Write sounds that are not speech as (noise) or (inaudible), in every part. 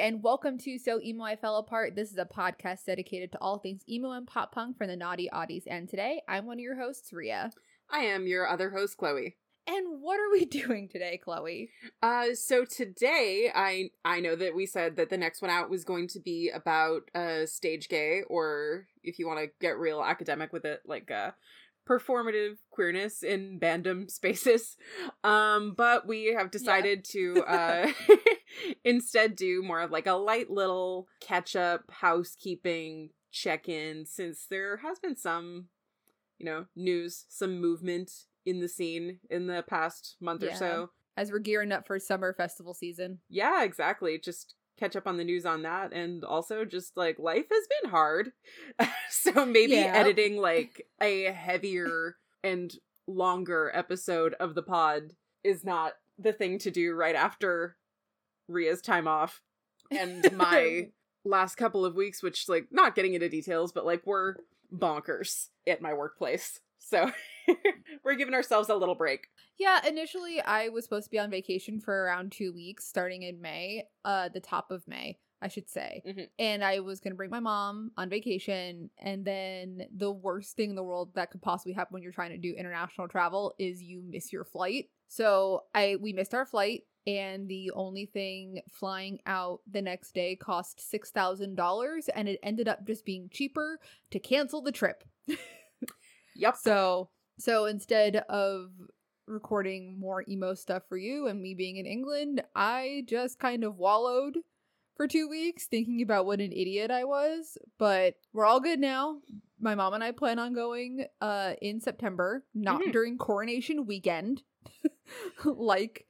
and welcome to So Emo I Fell Apart. This is a podcast dedicated to all things emo and pop punk from the naughty oddies. And today, I'm one of your hosts, Ria. I am your other host, Chloe. And what are we (laughs) doing today, Chloe? Uh, so today, I I know that we said that the next one out was going to be about uh stage gay, or if you want to get real academic with it, like uh performative queerness in bandom spaces. Um, but we have decided yeah. to uh (laughs) instead do more of like a light little catch up housekeeping check in since there has been some, you know, news, some movement in the scene in the past month yeah. or so. As we're gearing up for summer festival season. Yeah, exactly. Just catch up on the news on that and also just like life has been hard. (laughs) so maybe yeah. editing like a heavier and longer episode of the pod is not the thing to do right after Ria's time off and (laughs) my last couple of weeks, which like not getting into details, but like we're bonkers at my workplace. So (laughs) we're giving ourselves a little break. Yeah, initially I was supposed to be on vacation for around two weeks starting in May, uh the top of May. I should say. Mm-hmm. And I was going to bring my mom on vacation. And then the worst thing in the world that could possibly happen when you're trying to do international travel is you miss your flight. So I we missed our flight and the only thing flying out the next day cost $6,000 and it ended up just being cheaper to cancel the trip. (laughs) yep. So so instead of recording more emo stuff for you and me being in England, I just kind of wallowed for 2 weeks thinking about what an idiot I was, but we're all good now. My mom and I plan on going uh in September, not mm-hmm. during coronation weekend. (laughs) like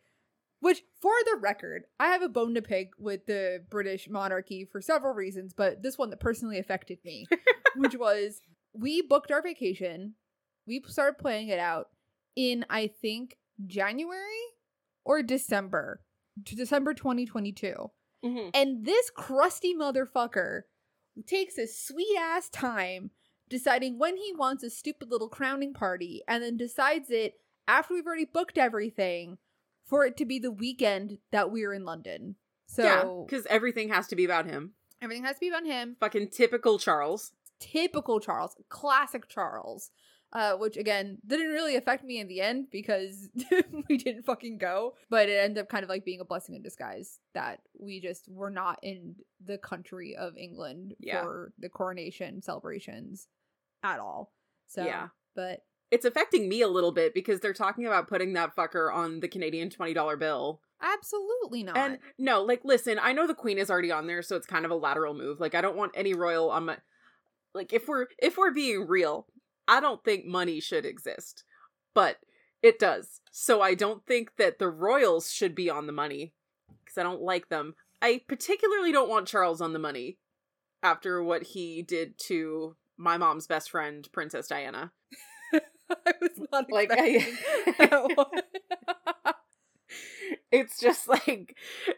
which, for the record, I have a bone to pick with the British monarchy for several reasons, but this one that personally affected me, (laughs) which was we booked our vacation, we started playing it out in, I think, January or December, to December 2022. Mm-hmm. And this crusty motherfucker takes his sweet ass time deciding when he wants a stupid little crowning party and then decides it after we've already booked everything for it to be the weekend that we're in London. So yeah, because everything has to be about him. Everything has to be about him. Fucking typical Charles. Typical Charles. Classic Charles. Uh, which again didn't really affect me in the end because (laughs) we didn't fucking go. But it ended up kind of like being a blessing in disguise that we just were not in the country of England yeah. for the coronation celebrations at all. So yeah. But it's affecting me a little bit because they're talking about putting that fucker on the Canadian $20 bill. Absolutely not. And no, like listen, I know the queen is already on there so it's kind of a lateral move. Like I don't want any royal on my like if we're if we're being real, I don't think money should exist. But it does. So I don't think that the royals should be on the money because I don't like them. I particularly don't want Charles on the money after what he did to my mom's best friend, Princess Diana. (laughs) I was not like I, (laughs) that one. it's just like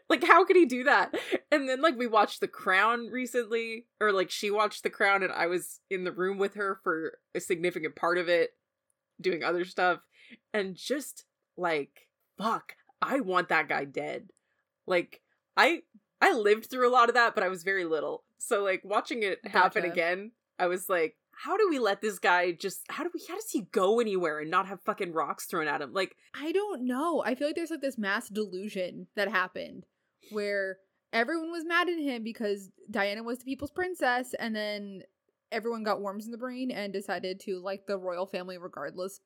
like how could he do that and then like we watched the crown recently or like she watched the crown and i was in the room with her for a significant part of it doing other stuff. And just like fuck i want that guy dead. Like i i lived through a lot of that but i was very little. So like watching it happen gotcha. again i was like how do we let this guy just how do we how does he go anywhere and not have fucking rocks thrown at him? Like i don't know. I feel like there's like this mass delusion that happened where everyone was mad at him because diana was the people's princess and then everyone got worms in the brain and decided to like the royal family regardless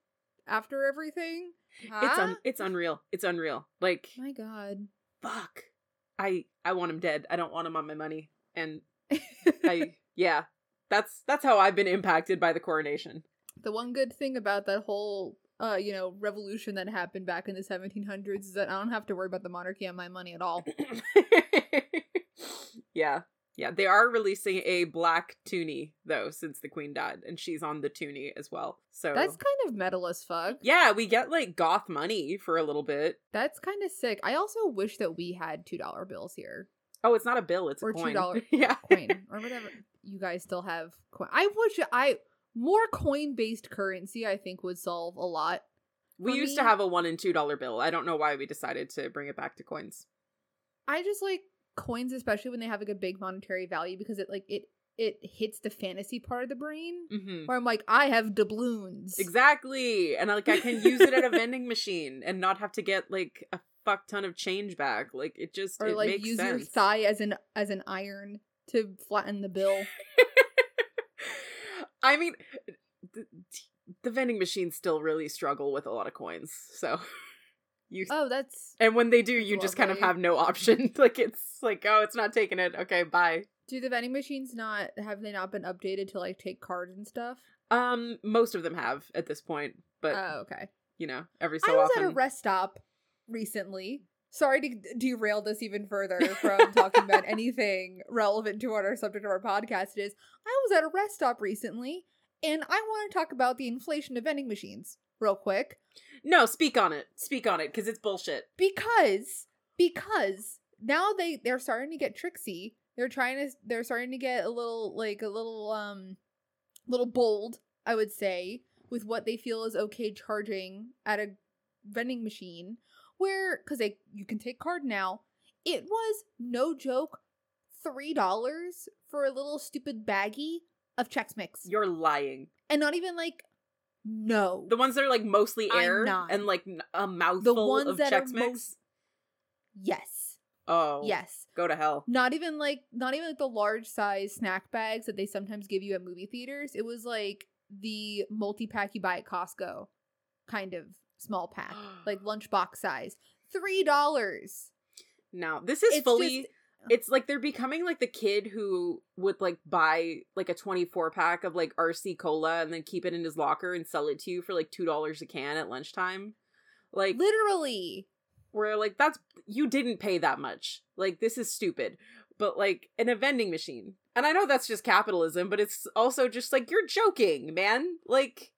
after everything. Huh? it's un- it's unreal. It's unreal. Like my god. fuck. I i want him dead. I don't want him on my money. And i (laughs) yeah. That's that's how I've been impacted by the coronation. The one good thing about that whole uh, you know, revolution that happened back in the 1700s is that I don't have to worry about the monarchy on my money at all. (coughs) yeah. Yeah, they are releasing a black toonie though since the queen died and she's on the toonie as well. So That's kind of metal as fuck. Yeah, we get like goth money for a little bit. That's kind of sick. I also wish that we had $2 bills here. Oh, it's not a bill, it's or a coin. $2 (laughs) yeah. coin or whatever you guys still have coin. I wish I more coin based currency. I think would solve a lot. We used me. to have a one and two dollar bill. I don't know why we decided to bring it back to coins. I just like coins, especially when they have like a big monetary value, because it like it it hits the fantasy part of the brain hmm where I'm like, I have doubloons. Exactly. And like I can use it at a vending (laughs) machine and not have to get like a fuck ton of change back. Like it just Or it like makes use your sense. thigh as an as an iron to flatten the bill. (laughs) I mean the, the vending machines still really struggle with a lot of coins. So (laughs) you Oh, that's and when they do, you just kind of have no option. (laughs) like it's like, oh, it's not taking it. Okay, bye. do the vending machines not have they not been updated to like take cards and stuff? Um, most of them have at this point, but Oh, okay. you know, every so often. I was often. at a rest stop recently. Sorry to derail this even further from talking about (laughs) anything relevant to what our subject of our podcast is. I was at a rest stop recently, and I want to talk about the inflation of vending machines real quick no, speak on it. Speak on it because it's bullshit. because because now they they're starting to get tricksy. They're trying to they're starting to get a little like a little um little bold, I would say, with what they feel is okay charging at a vending machine where cuz they you can take card now. It was no joke $3 for a little stupid baggie of Chex Mix. You're lying. And not even like no. The ones that are like mostly air and like a mouthful ones of that are Chex Mix. most- yes. oh, Yes. Go to hell. not even like not even like the large size snack bags that they sometimes give you at movie theaters it was like the multi-pack you buy at costco kind of small pack (gasps) like lunchbox size three dollars Now this is It's fully. just- it's like they're becoming like the kid who would like buy like a 24 pack of like RC cola and then keep it in his locker and sell it to you for like $2 a can at lunchtime. Like literally where like that's you didn't pay that much. Like this is stupid. But like in a vending machine. And I know that's just capitalism, but it's also just like you're joking, man. Like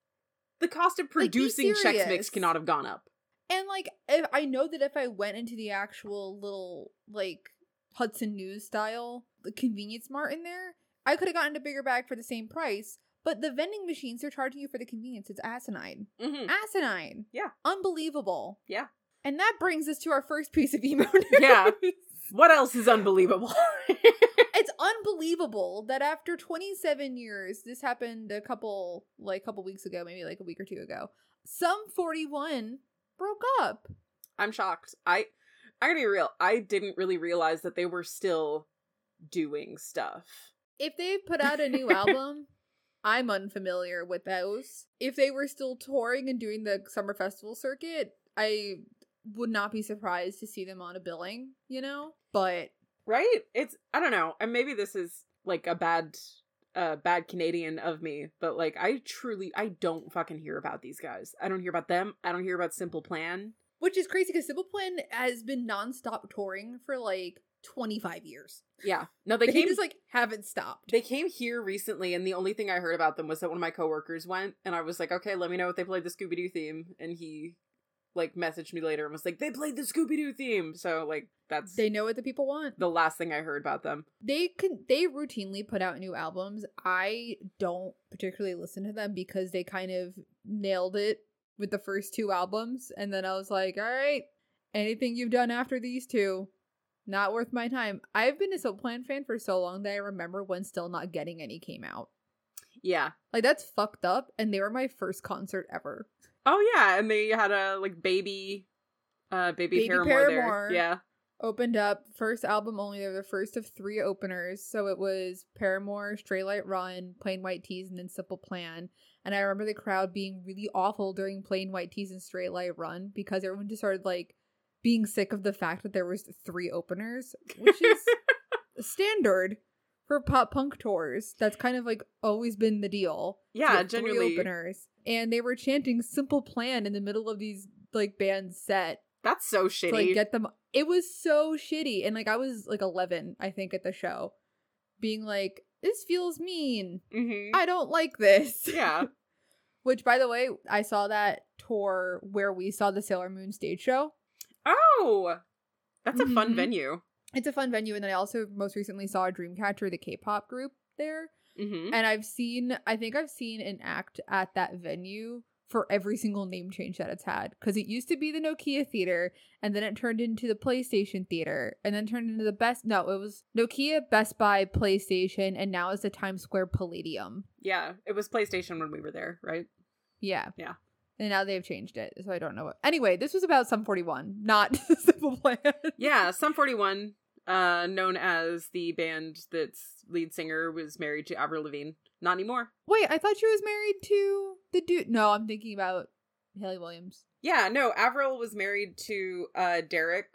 the cost of Like, producing Chex Mix cannot have gone up. and like if i know that if i went into the actual little like hudson news style the convenience mart in there i could have gotten a bigger bag for the same price but the vending machines they're charging you for the convenience it's asinine hmm asinine. Yeah. Unbelievable. Yeah. And that brings us to our first piece of emo (laughs) news. Yeah. What else is unbelievable? (laughs) it's unbelievable that after 27 years, this happened a couple like a couple weeks ago, maybe like a week or two ago. Sum 41 broke up. I'm shocked. I I gotta be real. I didn't really realize that they were still doing stuff. If they put out a new (laughs) album, I'm unfamiliar with those. If they were still touring and doing the summer festival circuit, I would not be surprised to see them on a billing, you know? But Right? It's I don't know. And maybe this is like a bad uh bad Canadian of me, but like I truly I don't fucking hear about these guys. I don't hear about them. I don't hear about Simple Plan. Which is crazy because Simple Plan has been nonstop touring for like 25 years. Yeah. No, they They, came just like haven't stopped. they came here recently and the only thing I heard about them was that one of my coworkers went and I was like, "Okay, let me know if they played the Scooby Doo theme." And he like messaged me later and was like, "They played the Scooby Doo theme." So like that's They know what the people want. the last thing I heard about them. They can they routinely put out new albums. I don't particularly listen to them because they kind of nailed it with the first two albums and then I was like, "All right, anything you've done after these two, not worth my time." I've been a Simple Plan fan for so long that I remember when Still Not Getting Any came out. Yeah. Like that's fucked up and they were my first concert ever. Oh yeah, and they had a like baby uh baby, Baby Paramore, Paramore. there. Yeah. opened up first album only they were the first of three openers so it was paramore straight light run Plain White T's and then simple plan and i remember the crowd being really awful during Plain White T's and Straylight Run because everyone just started like being sick of the fact that there was three openers which is (laughs) standard for pop punk tours that's kind of like always been the deal Yeah, genuinely. openers and they were chanting simple plan in the middle of these like band set That's so shitty. to like get them it was so shitty and like i was like 11 i think at the show being like this feels mean hmm i don't like this (laughs) Yeah. which by the way i saw that tour where we saw the sailor moon stage show Oh. That's a fun Mhm. venue. It's a fun venue and then i also most recently saw dreamcatcher the k-pop group there. Hmm and i've seen i think i've seen an act at that venue for every single name change that it's had. Because it used to be the Nokia Theater and then it turned into the PlayStation Theater and then turned into the Best no it was Nokia Best Buy PlayStation and now it's the Times Square Palladium. Yeah, it was PlayStation when we were there, right? yeah. Yeah. And now they've changed it so I don't know what anyway this was about Sum 41 not (laughs) Simple Plan Yeah, Sum 41, uh, known as the band that's lead singer was married to Avril Lavigne. Not anymore. wait I thought she was married to the dude no I'm thinking about Hayley Williams Yeah, no, Avril was married to uh Derek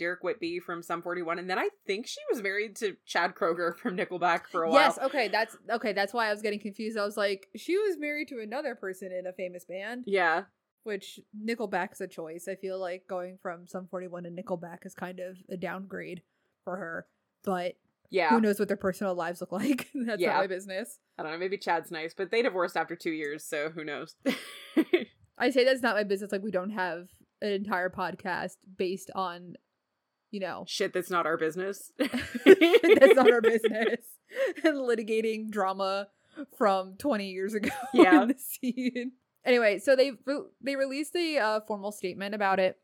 Derek Whitby from Sum 41, and then I think she was married to Chad Kroeger (laughs) from Nickelback for a while. Yes, okay, that's okay. That's why I was getting confused. I was like, she was married to another person in a famous band, Yeah. which Nickelback's a choice. I feel like going from Sum 41 to Nickelback is kind of a downgrade for her, but Yeah. who knows what their personal lives look like? (laughs) that's Yeah. not my business. I don't know, maybe Chad's nice, but they divorced after two years, so who knows? (laughs) I say that's not my business. Like we don't have an entire podcast based on, you know, Shit, that's not our business. (laughs) that's not our business and (laughs) (laughs) litigating drama from 20 years ago Yeah. the scene anyway so they re- they released a uh, formal statement about it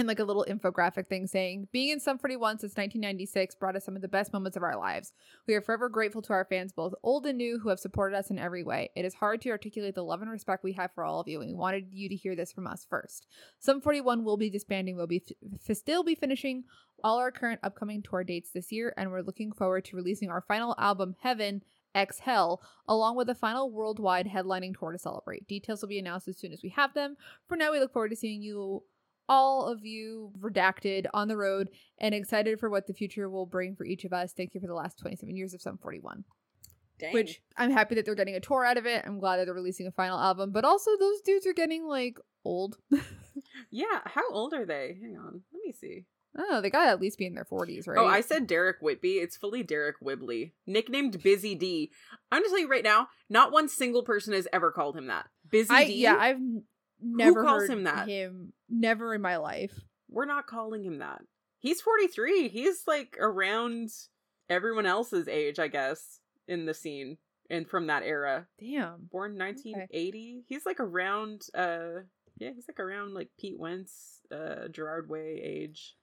and like a little infographic thing saying being in Sum 41 since 1996 brought us some of the best moments of our lives we are forever grateful to our fans both old and new who have supported us in every way it is hard to articulate the love and respect we have for all of you and we wanted you to hear this from us first Sum 41 will be disbanding we'll be f- still be finishing all our current upcoming tour dates this year, and we're looking forward to releasing our final album, Heaven X Hell, along with a final worldwide headlining tour to celebrate. Details will be announced as soon as we have them. For now, we look forward to seeing you, all of you, redacted on the road, and excited for what the future will bring for each of us. Thank you for the last 27 years of Sum 41. Dang. Which I'm happy that they're getting a tour out of it. I'm glad that they're releasing a final album, but also those dudes are getting like old. (laughs) yeah, how old are they? Hang on, let me see. oh, they gotta at least be in their 40s, right? Oh, I said Derek Whitby. It's fully Deryck Whibley, nicknamed Bizzy D. I'm just telling you right now, not one single person has ever called him that. Busy I, D. yeah, I've never calls heard him that? Him never in my life. We're not calling him that. He's 43. He's like around everyone else's age, I guess, in the scene and from that era. Damn. Born 1980. He's like around. uh Yeah, he's like around like Pete Wentz, uh Gerard Way age.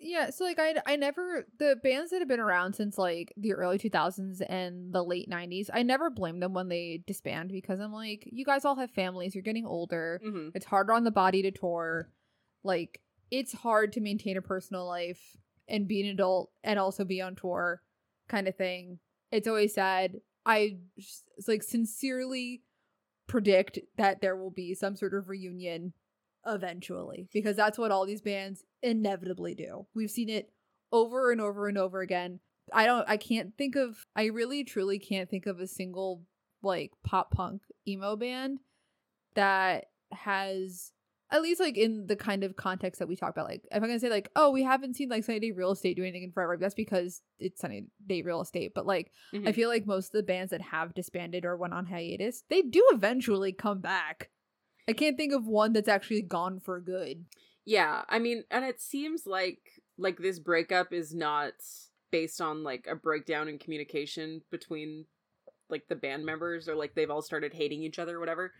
Yeah, so like I I never the bands that have been around since like the early 2000s and the late 90s, I never blame them when they disband because I'm like you guys all have families, you're getting older. Mm-hmm. It's harder on the body to tour. Like it's hard to maintain a personal life and be an adult and also be on tour kind of thing. It's always sad. i like sincerely predict that there will be some sort of reunion eventually because that's what all these bands inevitably do. We've seen it over and over and over again. I don't I can't think of I really truly can't think of a single like pop punk emo band that has at least like in the kind of context that we talk about like if i'm gonna say like oh we haven't seen like sunny day real estate do anything in forever that's because it's sunny day real estate but like i Mhm. feel like most of the bands that have disbanded or went on hiatus they do eventually come back i can't think of one that's actually gone for good Yeah, I mean, and it seems like like this breakup is not based on like a breakdown in communication between like the band members or like they've all started hating each other or whatever.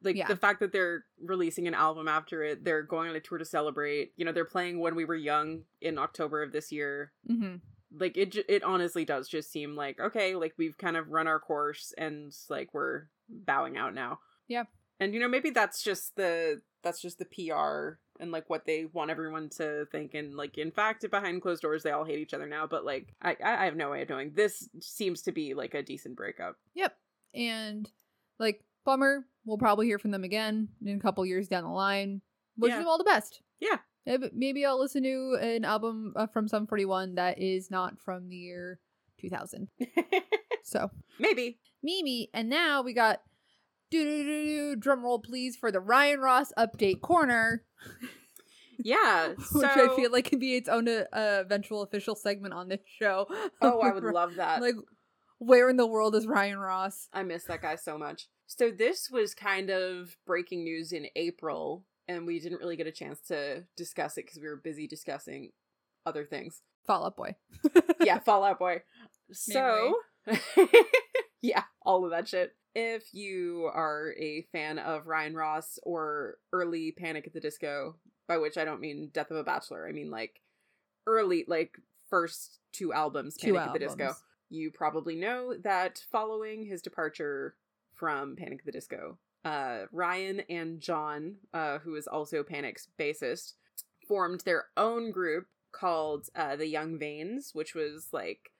Like Yeah. the fact that they're releasing an album after it, they're going on a tour to celebrate. You know, they're playing When We Were Young in October of this year. mm-hmm. Like it, it honestly does just seem like okay, like we've kind of run our course and like we're bowing out now. Yep. And you know, maybe that's just the that's just the PR and like what they want everyone to think. And like in fact, behind closed doors, they all hate each other now. But like, I I have no way of knowing. This seems to be like a decent breakup. Yep. And like bummer, we'll probably hear from them again in a couple years down the line. wish Yeah. them all the best. Yeah. Maybe- Maybe I'll listen to an album uh, from Sum 41 that is not from the year 2000. (laughs) So, maybe. Mimi, and now we got do do do do drum roll please for the Ryan Ross update corner, (laughs) Yeah. (laughs) which I feel like can be its own uh, eventual official segment on this show. oh, I would (laughs) love that. like where in the world is Ryan Ross? I miss that guy so much. So this was kind of breaking news in April, and we didn't really get a chance to discuss it because we were busy discussing other things. Fall Out Boy. yeah, Fall Out Boy. So, yeah, all of that shit. If you are a fan of Ryan Ross or early Panic at the Disco, by which I don't mean Death of a Bachelor, I mean like early, like first two albums, Two Panic at the Disco, you probably know that following his departure from Panic at the Disco, uh, Ryan and John, uh, who is also Panic's bassist, formed their own group called uh, the Young Veins, which was like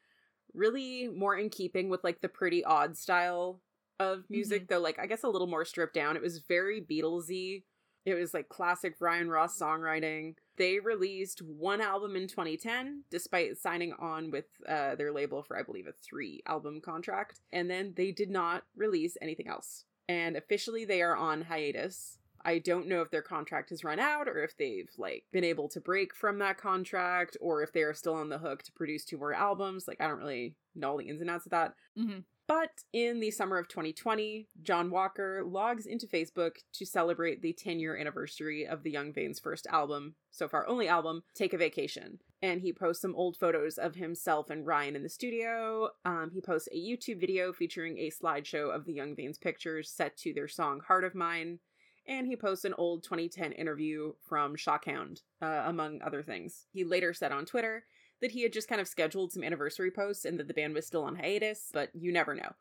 really more in keeping with like the pretty odd style of music, though like I guess a little more stripped down. It was very Beatlesy. It was like classic Ryan Ross songwriting. They released one album in 2010, despite signing on with uh, their label for I believe a three album contract, and then they did not release anything else. And officially, they are on hiatus. I don't know if their contract has run out or if they've like been able to break from that contract or if they are still on the hook to produce two more albums. Like I don't really know all the ins and outs of that. Mhm. But in the summer of 2020, John Walker logs into Facebook to celebrate the 10 year anniversary of the Young Veins' first album, so far only album, Take a Vacation. And he posts some old photos of himself and Ryan in the studio. Um, he posts a YouTube video featuring a slideshow of the Young Veins' pictures set to their song Heart of Mine. And he posts an old 2010 interview from Shockhound, uh, among other things. He later said on Twitter that he had just kind of scheduled some anniversary posts and that the band was still on hiatus, but you never know.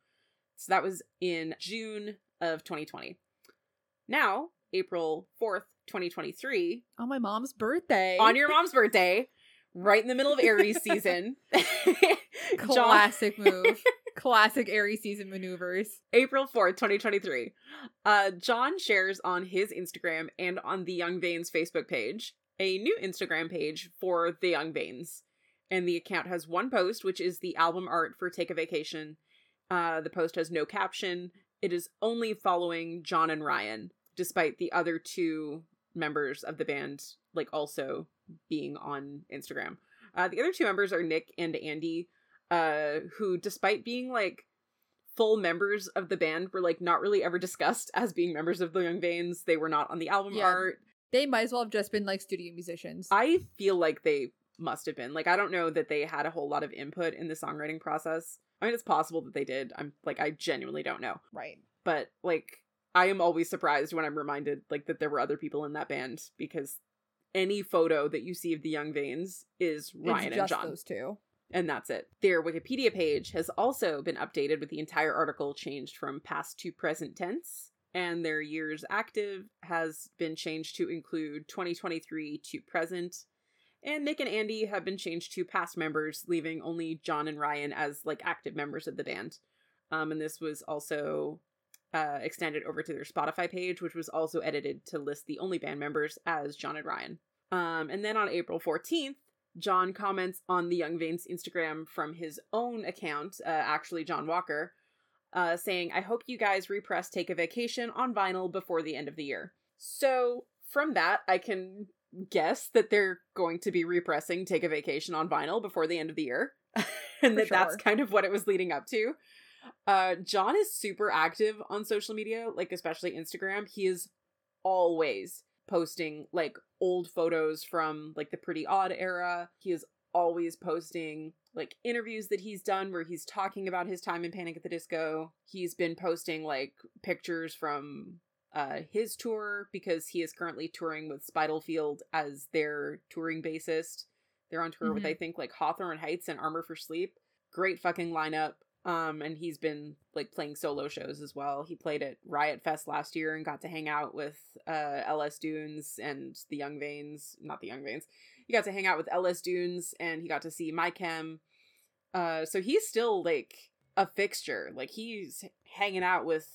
So that was in June of 2020. Now, April 4th, 2023, On my mom's birthday. on your mom's birthday, (laughs) right in the middle of Aries season, (laughs) Classic move. (laughs) Classic Aries season maneuvers. April 4th, 2023. Uh, John shares on his Instagram and on the Young Veins Facebook page a new Instagram page for the Young Veins. And the account has one post, which is the album art for Take a Vacation. Uh, the post has no caption. It is only following John and Ryan, despite the other two members of the band, like, also being on Instagram. Uh, the other two members are Nick and Andy, uh, who, despite being like full members of the band, were like not really ever discussed as being members of the Young Veins. They were not on the album Yeah. art. They might as well have just been like studio musicians. I feel like they must have been. Like, I don't know that they had a whole lot of input in the songwriting process. I mean, it's possible that they did. I'm like, I genuinely don't know. right. But like, I am always surprised when I'm reminded like that there were other people in that band because any photo that you see of the Young Veins is Ryan and John. those two. and that's it. Their Wikipedia page has also been updated with the entire article changed from past to present tense, and their years active has been changed to include 2023 to present. And Nick and Andy have been changed to past members, leaving only John and Ryan as like active members of the band. Um, and this was also uh, extended over to their Spotify page, which was also edited to list the only band members as John and Ryan. Um, and then on April 14th, John comments on the Young Veins Instagram from his own account, uh, actually John Walker, uh, saying, I hope you guys repress Take a Vacation on vinyl before the end of the year. So from that, I can guess that they're going to be repressing Take a Vacation on vinyl before the end of the year. (laughs) and that that's kind of what it was leading up to. Uh, John is super active on social media, like especially Instagram. He is always posting like old photos from like the pretty odd era. He is always posting like interviews that he's done where he's talking about his time in Panic at the Disco. He's been posting like pictures from uh his tour because he is currently touring with Spitalfield as their touring bassist. They're on tour with Mhm. I think like Hawthorne Heights and Armor for Sleep. Great fucking lineup. Um, and he's been like playing solo shows as well. He played at Riot Fest last year and got to hang out with uh LS Dunes and the Young Veins, not the Young Veins. He got to hang out with LS Dunes and he got to see My Chem. Uh, so he's still like a fixture. Like he's hanging out with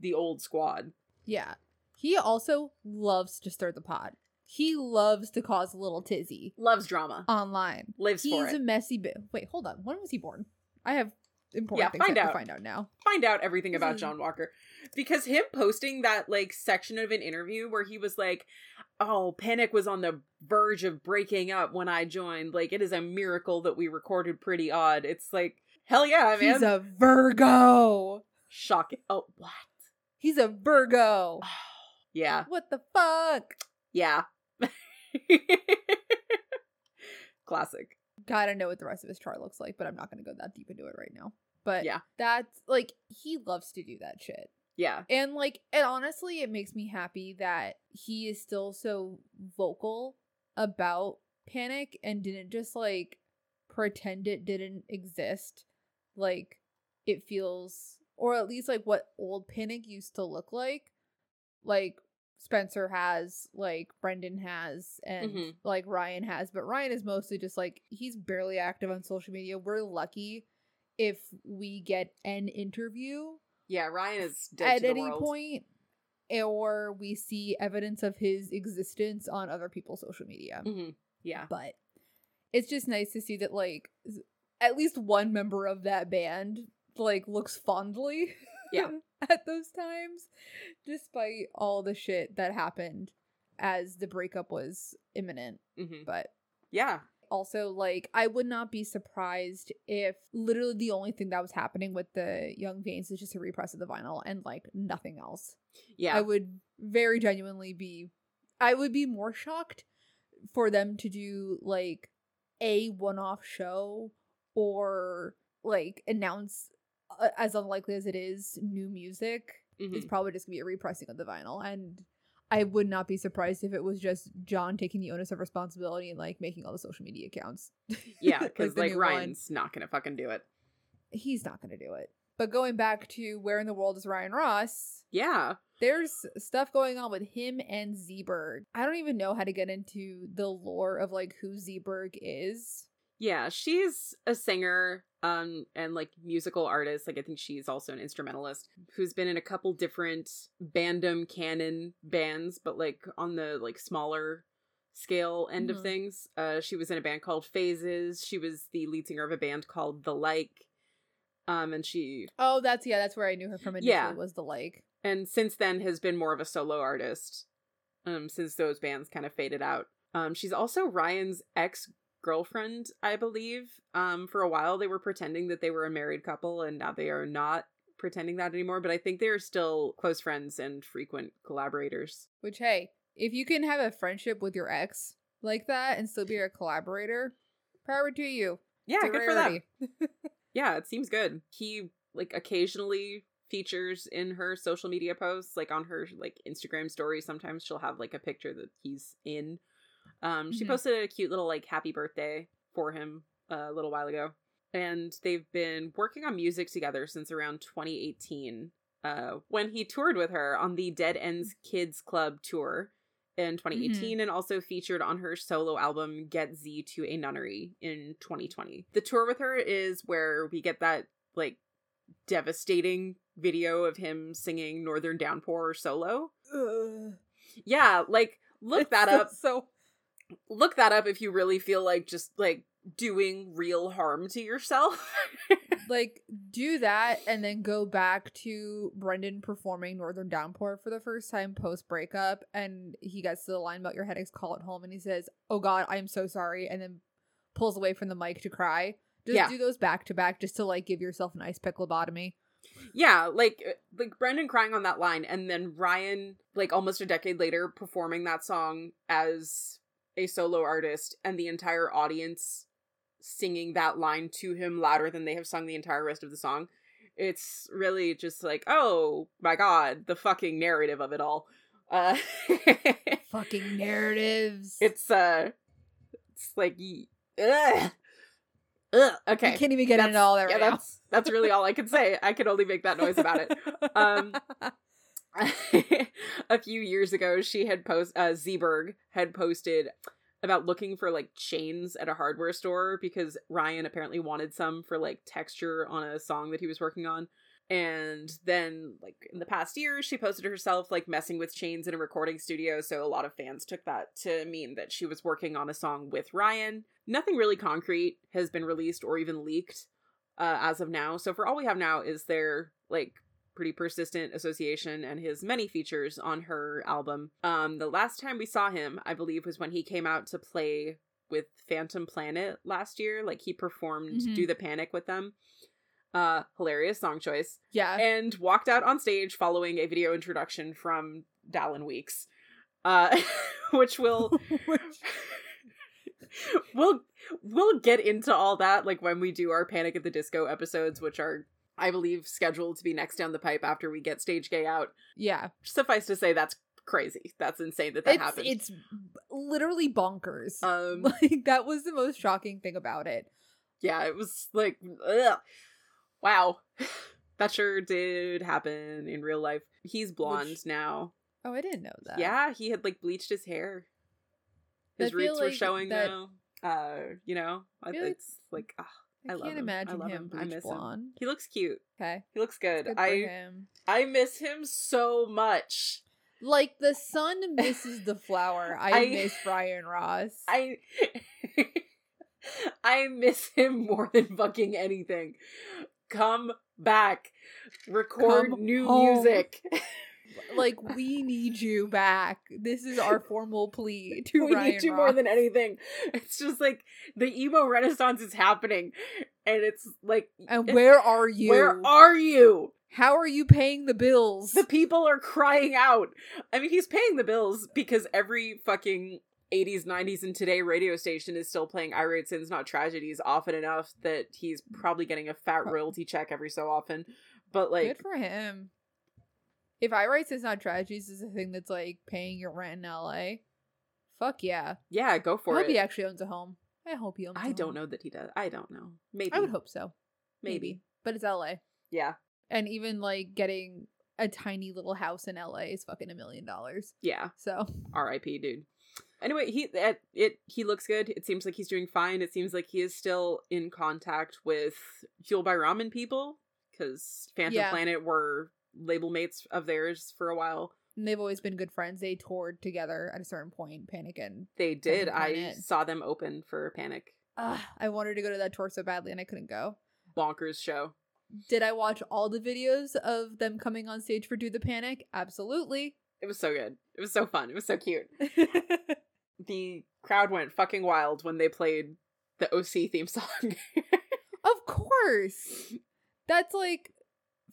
the old squad. Yeah. He also loves to stir the pot. He loves to cause a little tizzy Loves drama. online. Lives for He's it. a messy bit. Wait, hold on. When was he born? I have important Yeah, things find I have out. to find out now. find out everything about John Walker because him posting that like section of an interview where he was like, "Oh, Panic was on the verge of breaking up when I joined. Like it is a miracle that we recorded Pretty Odd." It's like, hell yeah, man! He's a Virgo. Shocking. Oh, what? He's a Virgo. (sighs) Yeah, What the fuck? yeah. (laughs) Classic. God, I know what the rest of his chart looks like, but I'm not going to go that deep into it right now. but Yeah. that's like he loves to do that shit. Yeah. And like and honestly it makes me happy that he is still so vocal about panic and didn't just like pretend it didn't exist. Like it feels or at least like what old panic used to look like. Like Spencer has, like Brendon has, and Mhm. like Ryan has, but Ryan is mostly just like he's barely active on social media. We're lucky if we get an interview Yeah, Ryan is dead at any point, or we see evidence of his existence on other people's social media. Mhm. Yeah. But it's just nice to see that like at least one member of that band like looks fondly Yeah. (laughs) at those times despite all the shit that happened as the breakup was imminent hmm but Yeah. also like i would not be surprised if literally the only thing that was happening with the young veins is just a repress of the vinyl and like nothing else Yeah. I would very genuinely be I would be more shocked for them to do like a one-off show or like announce uh, as unlikely as it is new music it's Mhm. probably just gonna be a repressing of the vinyl and i would not be surprised if it was just john taking the onus of responsibility and like making all the social media accounts Yeah, (laughs) because the like, new one. Ryan's not gonna fucking do it. he's not gonna do it but going back to where in the world is ryan ross Yeah. there's stuff going on with him and Z Berg. I don't even know how to get into the lore of like who Z Berg is. Yeah, she's a singer um and like musical artist. Like I think she's also an instrumentalist who's been in a couple different bandom canon bands, but like on the like smaller scale end Mhm. of things. Uh she was in a band called Phases. She was the lead singer of a band called The Like. Um and she Oh, that's yeah, that's where I knew her from initially Yeah. was the like. and since then has been more of a solo artist um since those bands kind of faded out um she's also ryan's ex girlfriend i believe. Um for a while they were pretending that they were a married couple and now they are not pretending that anymore but i think they are still close friends and frequent collaborators. Which hey, if you can have a friendship with your ex like that and still be a collaborator, power to you. yeah good for them. (laughs) yeah it seems good. He like occasionally features in her social media posts like on her like instagram story sometimes she'll have like a picture that he's in um she Mhm. posted a cute little like happy birthday for him uh, a little while ago and they've been working on music together since around 2018 uh when he toured with her on the dead ends kids club tour in 2018 and also featured on her solo album Get Z to a Nunnery in 2020. The tour with her is where we get that like devastating video of him singing Northern Downpour solo. Ugh. Yeah, like look It's that so- up. So Look that up if you really feel like just like doing real harm to yourself. (laughs) like do that and then go back to Brendon performing Northern Downpour for the first time post breakup and he gets to the line about your headaches call it home and he says, Oh god, I'm so sorry and then pulls away from the mic to cry. Just Yeah. do those back to back just to like give yourself a nice pick lobotomy. yeah, like uh, like Brendon crying on that line and then Ryan like almost a decade later performing that song as a solo artist and the entire audience singing that line to him louder than they have sung the entire rest of the song. It's really just like, oh my god, the fucking narrative of it all. Uh (laughs) Fucking narratives. it's uh it's like ugh. Ugh. okay. You can't even get That's- into all that yeah, right now. that's that's really all I (laughs) can say. I can only make that noise about it. (laughs) Um, (laughs) a few years ago, she had post uh, Z Berg had posted about looking for like chains at a hardware store because Ryan apparently wanted some for like texture on a song that he was working on. And then, like in the past year, she posted herself like messing with chains in a recording studio. So a lot of fans took that to mean that she was working on a song with Ryan. Nothing really concrete has been released or even leaked uh, as of now. So for all we have now is their like pretty persistent association and his many features on her album. Um, the last time we saw him, I believe, was when he came out to play with Phantom Planet last year. Like he performed Mhm. "Do the Panic" with them. Uh, hilarious song choice, yeah. and walked out on stage following a video introduction from Dallon Weekes, uh, (laughs) which will (laughs) (laughs) we'll we'll get into all that like when we do our Panic at the Disco episodes, which are I believe, scheduled to be next down the pipe after we get Stage Gay out. Yeah. Suffice to say, that's crazy. That's insane that that it's, happened. It's literally bonkers. (laughs) um, like that was the most shocking thing about it. yeah, it was like, ugh. wow. (sighs) That sure did happen in real life. He's blonde Which- now. Oh, I didn't know that. Yeah, he had like bleached his hair. His roots were showing that- now. Uh, you know, like- it's like ah, I, I can't him. I imagine love him him. I miss him. he looks cute. Okay. He looks good. Good I him. I miss him so much. Like the sun misses the flower. (laughs) I, I- miss Brian Ross. I (laughs) I miss him more than fucking anything. Come back. Record Come new home. music. (laughs) like we need you back. This is our formal plea to (laughs) we Ryan need you Ross. more than anything. It's just like the emo renaissance is happening. And it's like And where are you? where are you? How are you paying the bills? The people are crying out. I mean, he's paying the bills because every fucking 80s, 90s, and today radio station is still playing I Write Sins Not Tragedies often enough that he's probably getting a fat royalty check every so often. But like, Good for him. If I write It's Not Tragedies is a thing that's like paying your rent in LA, fuck yeah. yeah, go I for hope it. he actually owns a home. I hope he owns a I don't know that he does. I don't know. Maybe. I would hope so. Maybe. But it's LA. Yeah. And even like getting a tiny little house in LA is fucking a million dollars. Yeah. So R.I.P. Dude. Anyway, he it, it he looks good. It seems like he's doing fine. It seems like he is still in contact with Fueled by Ramen people because Phantom Yeah. Planet were label mates of theirs for a while. and they've always been good friends. They toured together at a certain point, Panic and They did. I Planet. saw them open for Panic. uh, I wanted to go to that tour so badly and I couldn't go. Bonkers show. Did I watch all the videos of them coming on stage for Do the Panic? Absolutely. It was so good. It was so fun. It was so cute. (laughs) The crowd went fucking wild when they played the OC theme song. of course. (laughs) That's like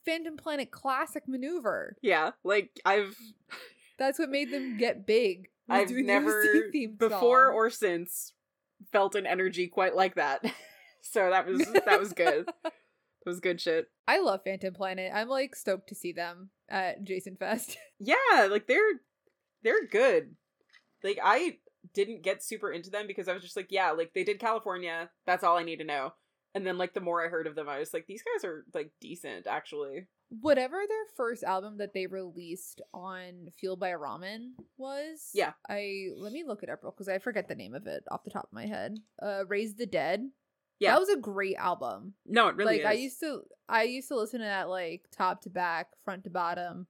Phantom Planet classic maneuver. yeah, like I've (laughs) That's what made them get big. I've never (laughs) before or since felt an energy quite like that. (laughs) so that was that was good. It was good shit. I love Phantom Planet. I'm like stoked to see them at Jason Fest. Yeah, like they're they're good. Like I didn't get super into them because I was just like, yeah, like they did California. That's all I need to know. And then like the more I heard of them, I was like, these guys are like decent actually. Whatever their first album that they released on Fueled by Ramen was. Yeah. I let me look it up real because I forget the name of it off the top of my head. Uh Raise the Dead. Yeah. That was a great album. No, it really like I used to I used to listen to that like top to back, front to bottom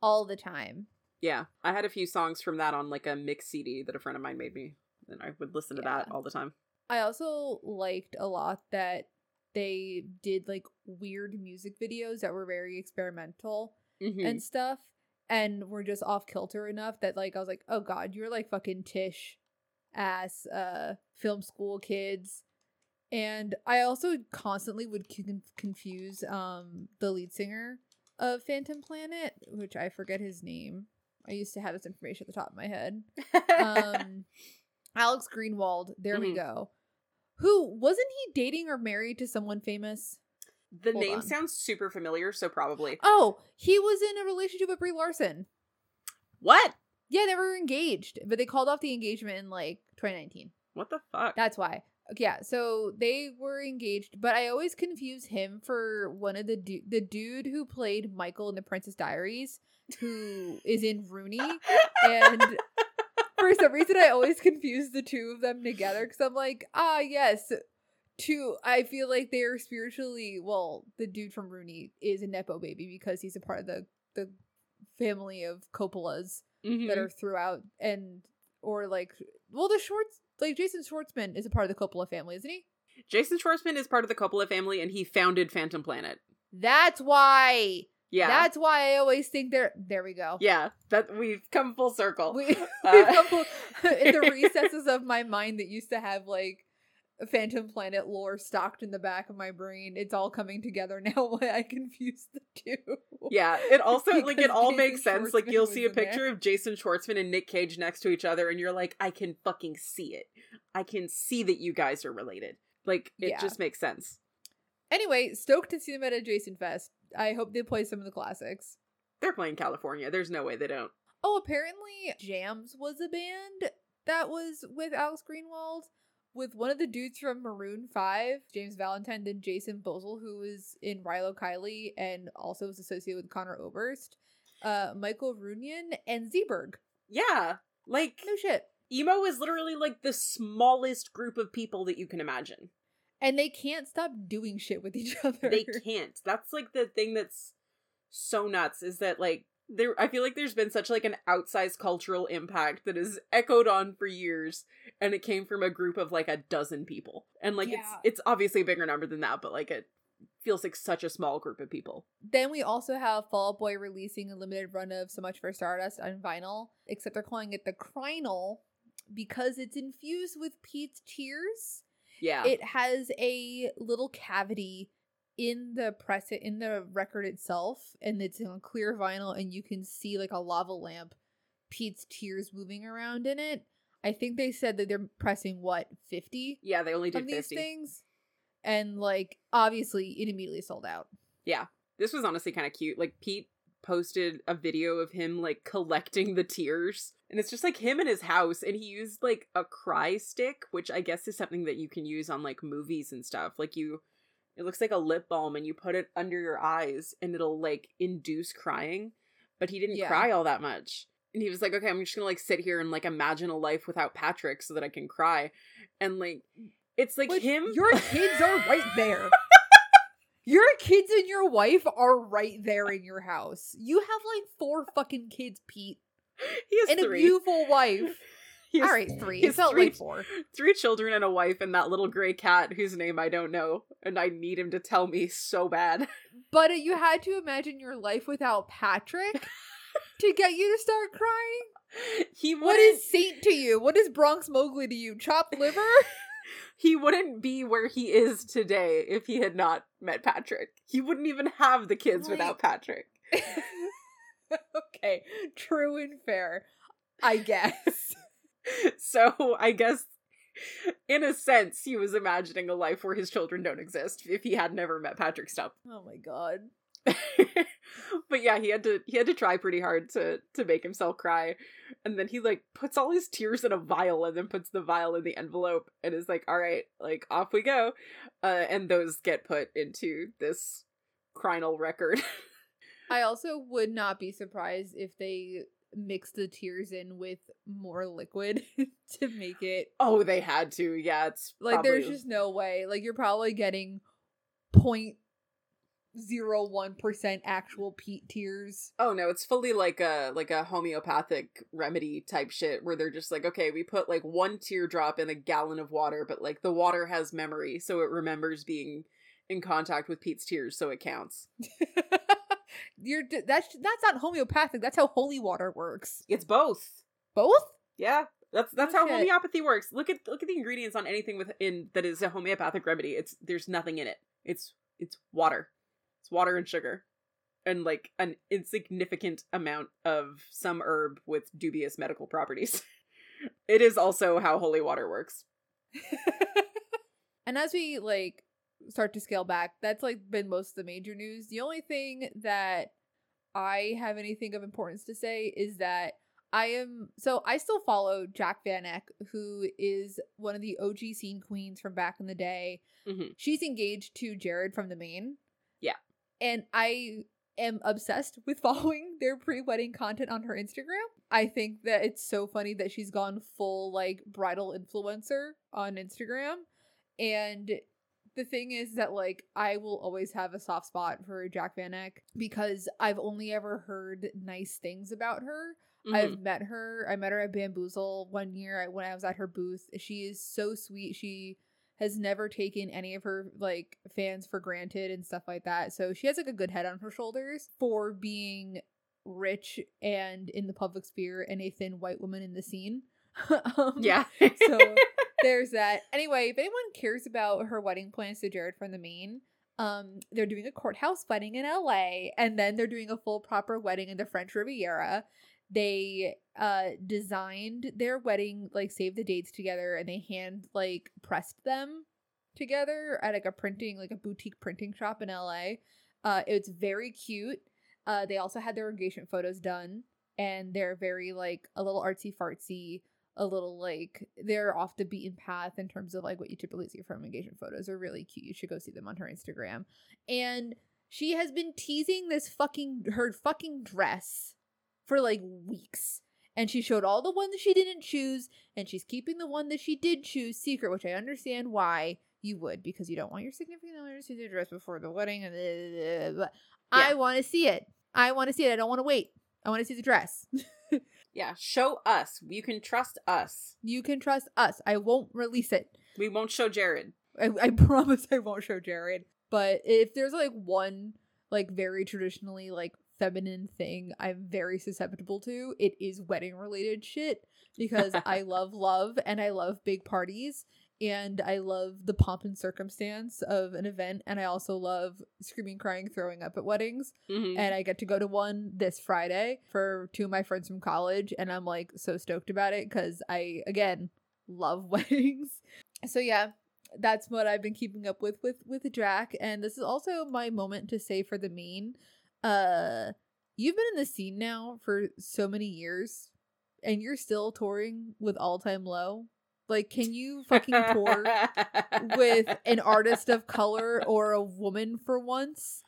all the time. Yeah, I had a few songs from that on like a mix CD that a friend of mine made me, and I would listen to that all the time. I also liked a lot that they did like weird music videos that were very experimental Mhm. and stuff and were just off kilter enough that like I was like, "Oh god, you're like fucking Tisch ass uh film school kids." And I also constantly would con- confuse um the lead singer of Phantom Planet, which I forget his name. I used to have this information at the top of my head. (laughs) Um Alex Greenwald, there we Mhm. go. Who wasn't he dating or married to someone famous? the hold name on. sounds super familiar, so probably. Oh, he was in a relationship with Brie Larson. What? Yeah, they were engaged, but they called off the engagement in like 2019. What the fuck? That's why. Okay, Yeah, so they were engaged, but I always confuse him for one of the du- the dude who played Michael in the Princess Diaries, who is in Rooney, and (laughs) for some reason I always confuse the two of them together because I'm like, ah, yes, two. I feel like they're spiritually well. The dude from Rooney is a nepo baby because he's a part of the the family of Coppolas Mhm. that are throughout and or like well the shorts like Jason Schwartzman is a part of the Coppola family, isn't he? Jason Schwartzman is part of the Coppola family, and he founded Phantom Planet. That's why. Yeah, That's why I always think they're there we go. yeah. That we've come full circle. We, (laughs) Uh, we've come full- (laughs) in the (laughs) recesses of my mind that used to have like Phantom Planet lore stocked in the back of my brain. It's all coming together now why I confuse the two. Yeah, it also like it all Jason makes sense. Like you'll see a in there. picture of Jason Schwartzman and Nick Cage next to each other, and you're like, I can fucking see it. I can see that you guys are related. Like it Yeah. just makes sense. Anyway, stoked to see them at a Jason Fest. I hope they play some of the classics. They're playing California. There's no way they don't. Oh, apparently JJAMZ was a band that was with Alex Greenwald with one of the dudes from Maroon 5, James Valentine, and Jason Boesel, who was in Rilo Kiley and also was associated with Conor Oberst, uh, Michael Runion, and Z Berg. Yeah. Like, No shit. emo is literally like the smallest group of people that you can imagine. And they can't stop doing shit with each (laughs) other. They can't. That's like the thing that's so nuts is that like there I feel like there's been such like an outsized cultural impact that is echoed on for years and it came from a group of like a dozen people. And like Yeah. it's it's obviously a bigger number than that, but like it feels like such a small group of people. Then we also have Fall Boy releasing a limited run of So Much for Stardust on vinyl, except they're calling it the Crynyl because it's infused with Pete's tears. Yeah. It has a little cavity in the press in the record itself, and it's on clear vinyl, and you can see like a lava lamp, Pete's tears moving around in it. I think they said that they're pressing what fifty yeah, they only did of these 50. things, and like obviously it immediately sold out. Yeah. This was honestly kind of cute. Like Pete posted a video of him like collecting the tears. And it's just like him in his house and he used like a cry stick which i guess is something that you can use on like movies and stuff. Like you it looks like a lip balm and you put it under your eyes and it'll like induce crying. But he didn't Yeah. cry all that much. And he was like okay i'm just gonna like sit here and like imagine a life without patrick so that i can cry. And like it's like Which him Your kids are right there. (laughs) Your kids and your wife are right there in your house. You have like four fucking kids, Pete, (laughs) he has and a beautiful wife. (laughs) All right, three. He has felt three like four. three children and a wife and that little gray cat whose name I don't know, and I need him to tell me so bad. (laughs) But uh, you had to imagine your life without Patrick to get you to start crying. He What is Saint to you? What is Bronx Mowgli to you? Chopped liver? He wouldn't be where he is today if he had not met Patrick. He wouldn't even have the kids Like- without Patrick. (laughs) okay, true and fair. I guess. (laughs) So I guess in a sense he was imagining a life where his children don't exist if he had never met Patrick Stump. Oh my god. (laughs) but yeah, he had to he had to try pretty hard to to make himself cry. And then he like puts all his tears in a vial and then puts the vial in the envelope and is like, "All right, like off we go." Uh and those get put into this Crynyl record. (laughs) I also would not be surprised if they mix the tears in with more liquid (laughs) to make it oh, they had to. Yeah, it's like there's just no way. Like you're probably getting 0.01% actual Pete tears. Oh no, it's fully like a like a homeopathic remedy type shit where they're just like, okay, we put like one teardrop in a gallon of water, but like the water has memory, so it remembers being in contact with Pete's tears, so it counts. (laughs) you're that's that's not homeopathic. That's how holy water works. It's both. Both? Yeah. That's oh, that's Oh, how shit. homeopathy works. Look at look at the ingredients on anything within that is a homeopathic remedy. It's there's nothing in it. It's it's water. It's water and sugar. And like an insignificant amount of some herb with dubious medical properties. (laughs) it is also how holy water works. (laughs) and as we like start to scale back, that's like been most of the major news. The only thing that I have anything of importance to say is that I am so I still follow Jac Vanek, who is one of the OG scene queens from back in the day. Mhm. She's engaged to Jared from the Maine. Yeah. And I am obsessed with (laughs) following their pre-wedding content on her Instagram. I think that it's so funny that she's gone full like bridal influencer on Instagram. And the thing is that like I will always have a soft spot for Jac Vanek because I've only ever heard nice things about her. Mhm. I've met her. I met her at Bamboozle one year when I was at her booth. She is so sweet. She has never taken any of her like fans for granted and stuff like that. So she has like a good head on her shoulders for being rich and in the public sphere and a thin white woman in the scene. (laughs) um, yeah. so (laughs) there's that. Anyway, if anyone cares about her wedding plans to Jared from the Maine, um, they're doing a courthouse wedding in LA, and then they're doing a full proper wedding in the French Riviera. They uh designed their wedding, like save the dates together, and they hand like pressed them together at like a printing, like a boutique printing shop in LA. Uh, it's very cute. Uh, they also had their engagement photos done, and they're very like a little artsy fartsy, a little like they're off the beaten path in terms of like what you typically see from engagement photos. Are really cute. You should go see them on her Instagram. And she has been teasing this fucking her fucking dress for like weeks. And she showed all the ones she didn't choose, and she's keeping the one that she did choose secret, which I understand why you would, because you don't want your significant other to see the dress before the wedding. And but I Yeah. want to see it. I want to see it. I don't want to wait. I want to see the dress. (laughs) Yeah, show us. You can trust us. you can trust us. I won't release it. We won't show Jared. I, I (laughs) promise I won't show Jared. But if there's like one like very traditionally like feminine thing I'm very susceptible to, it is wedding related shit because I (laughs) love love and I love big parties and I love the pomp and circumstance of an event and I also love screaming, crying, throwing up at weddings. Mhm. And I get to go to one this Friday for two of my friends from college and I'm like so stoked about it cuz I again love (laughs) weddings. So yeah, that's what I've been keeping up with with with Jac and this is also my moment to say for the Maine uh you've been in the scene now for so many years and you're still touring with All Time Low. Like can you fucking tour with an artist of color or a woman for once?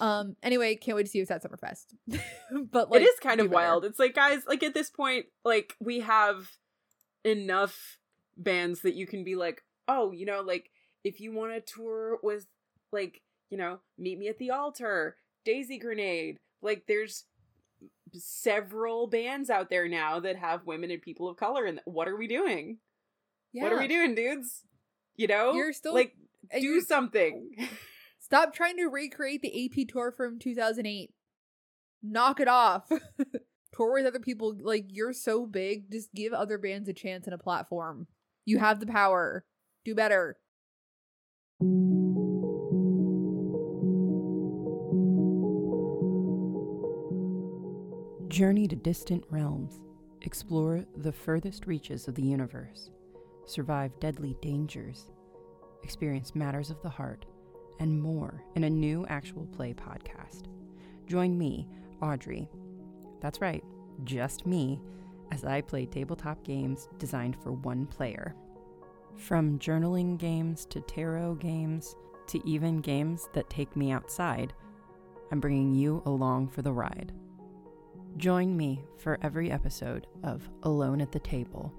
Um anyway, can't wait to see you at Summerfest. (laughs) but like it is kind of better. wild. It's like, guys, like at this point, like we have enough bands that you can be like, oh, you know, like if you want to tour with, like, you know, Meet Me at the Altar, Daisy Grenade, like there's several bands out there now that have women and people of color. And what are we doing? What are we doing, dudes? You know, You're still- like do something. (laughs) Stop trying to recreate the AP tour from 2008. Knock it off. (laughs) tour with other people. Like, you're so big. Just give other bands a chance and a platform. You have the power. Do better. Journey to distant realms. Explore the furthest reaches of the universe. Survive deadly dangers. Experience matters of the heart and more in a new actual play podcast. Join me, Audrey. That's right, just me, as I play tabletop games designed for one player. From journaling games to tarot games to even games that take me outside, I'm bringing you along for the ride. Join me for every episode of Alone at the Table.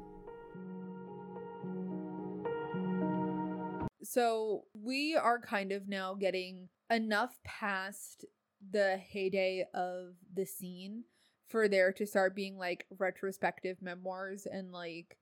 So, we are kind of now getting enough past the heyday of the scene for there to start being like retrospective memoirs and like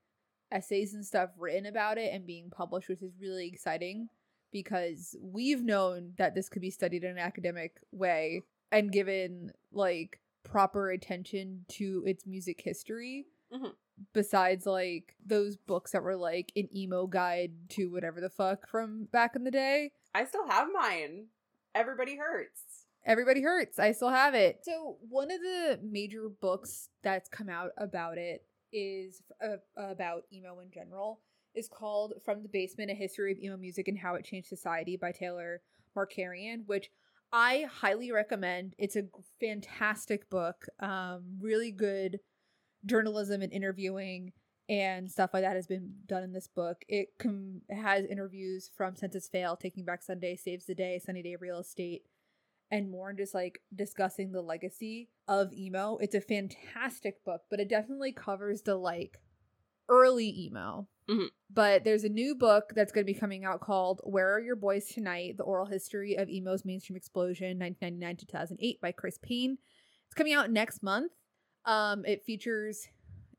essays and stuff written about it and being published, which is really exciting because we've known that this could be studied in an academic way and given like proper attention to its music history. Mhm. Besides, like those books that were like an emo guide to whatever the fuck from back in the day. I still have mine. Everybody hurts. Everybody Hurts. I still have it. So, one of the major books that's come out about it is uh, about emo in general. Is called From the Basement: A History of Emo Music and How It Changed Society by Taylor Markarian, which I highly recommend. It's a fantastic book. Um, really good journalism and interviewing and stuff like that has been done in this book. It com- has interviews from Senses Fail, Taking Back Sunday, Saves the Day, Sunny Day Real Estate, and more and just like discussing the legacy of emo. It's a fantastic book, but it definitely covers the like early emo. Mhm. But there's a new book that's going to be coming out called Where Are Your Boys Tonight? The Oral History of Emo's Mainstream Explosion, 1999 to 2008 by Chris Payne. It's coming out next month. Um, it features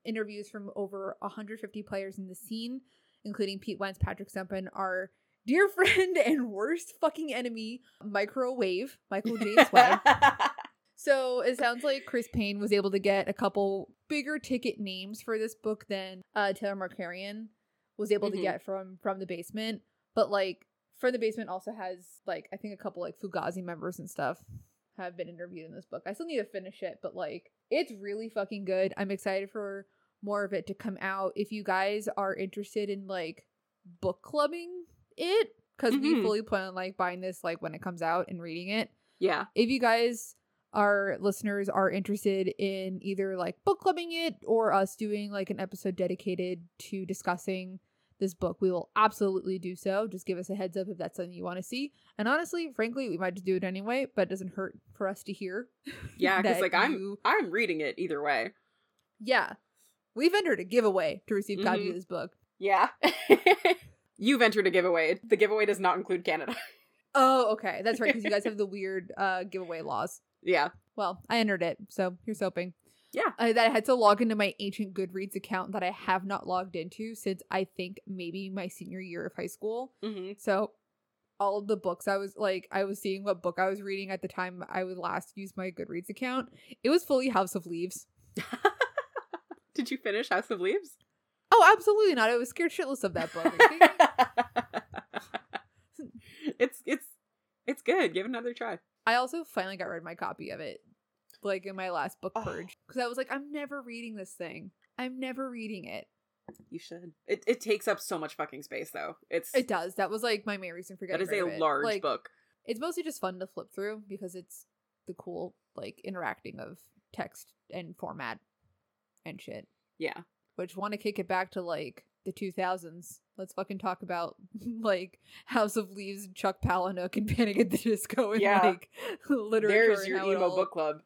interviews from over 150 players in the scene, including Pete Wentz, Patrick Stumpen, our dear (laughs) friend and worst fucking enemy, Microwave, Michael James (laughs) Webb. So it sounds like Chris Payne was able to get a couple bigger ticket names for this book than uh, Taylor Markarian was able Mhm. to get from from the basement. But like from the basement also has like I think a couple like Fugazi members and stuff have been interviewed in this book. I still need to finish it, but like it's really fucking good. I'm excited for more of it to come out. If you guys are interested in like book clubbing it, because we Mhm. fully plan on like buying this like when it comes out and reading it. Yeah. If you guys, our listeners, are interested in either like book clubbing it or us doing like an episode dedicated to discussing this book, we will absolutely do so. Just give us a heads up if that's something you want to see. And honestly, frankly, we might just do it anyway, but it doesn't hurt for us to hear. (laughs) Yeah, because like I'm you- I'm reading it either way. Yeah. We've entered a giveaway to receive copies Mhm. of this book. Yeah. (laughs) You've entered a giveaway. The giveaway does not include Canada. Oh, okay. That's right, because you guys (laughs) have the weird uh giveaway laws. Yeah. Well, I entered it, so here's hoping. Yeah. I, that I had to log into my ancient Goodreads account that I have not logged into since I think maybe my senior year of high school. hmm So all of the books I was like, I was seeing what book I was reading at the time I would last use my Goodreads account. It was fully House of Leaves. (laughs) Did you finish House of Leaves? Oh, absolutely not. I was scared shitless of that book. (laughs) It's it's it's good. Give another try. I also finally got rid of my copy of it, like in my last book Oh. purge, because I was like, I'm never reading this thing. I'm never reading it. You should. It it takes up so much fucking space though. It's It does. That was like my main reason for getting is rid a large Like, book. It's mostly just fun to flip through because it's the cool like interacting of text and format and shit. Yeah. Which want to kick it back to like the 2000s. Let's fucking talk about (laughs) like House of Leaves, Chuck Palahniuk, and Panic at the Disco, and Yeah. like (laughs) literature. There's your emo all- book club.